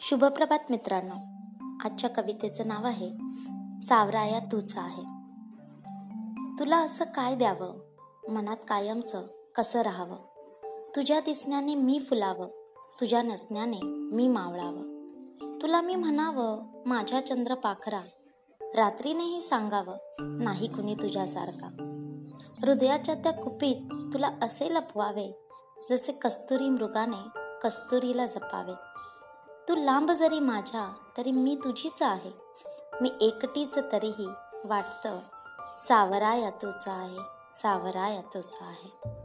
शुभप्रभात मित्रांनो. आजच्या कवितेचं नाव आहे सावराया तूच आहे. तुला असं काय द्यावं? मनात कायमचं कसं राहावं? तुझ्या दिसण्याने मी फुलावं तुझ्या नसण्याने मी मावळावं. तुला मी म्हणावं माझ्या चंद्र पाखरा रात्रीनेही सांगावं नाही कुणी तुझ्यासारखा. हृदयाच्या त्या कुपीत तुला असे लपवावे जसे कस्तुरी मृगाने कस्तुरीला जपावे. तू लांब जरी माझ्या तरी मी तुझीच आहे. मी एकटीच तरीही वाटतं. सावराया यातोचा आहे सावराया यातोचा आहे.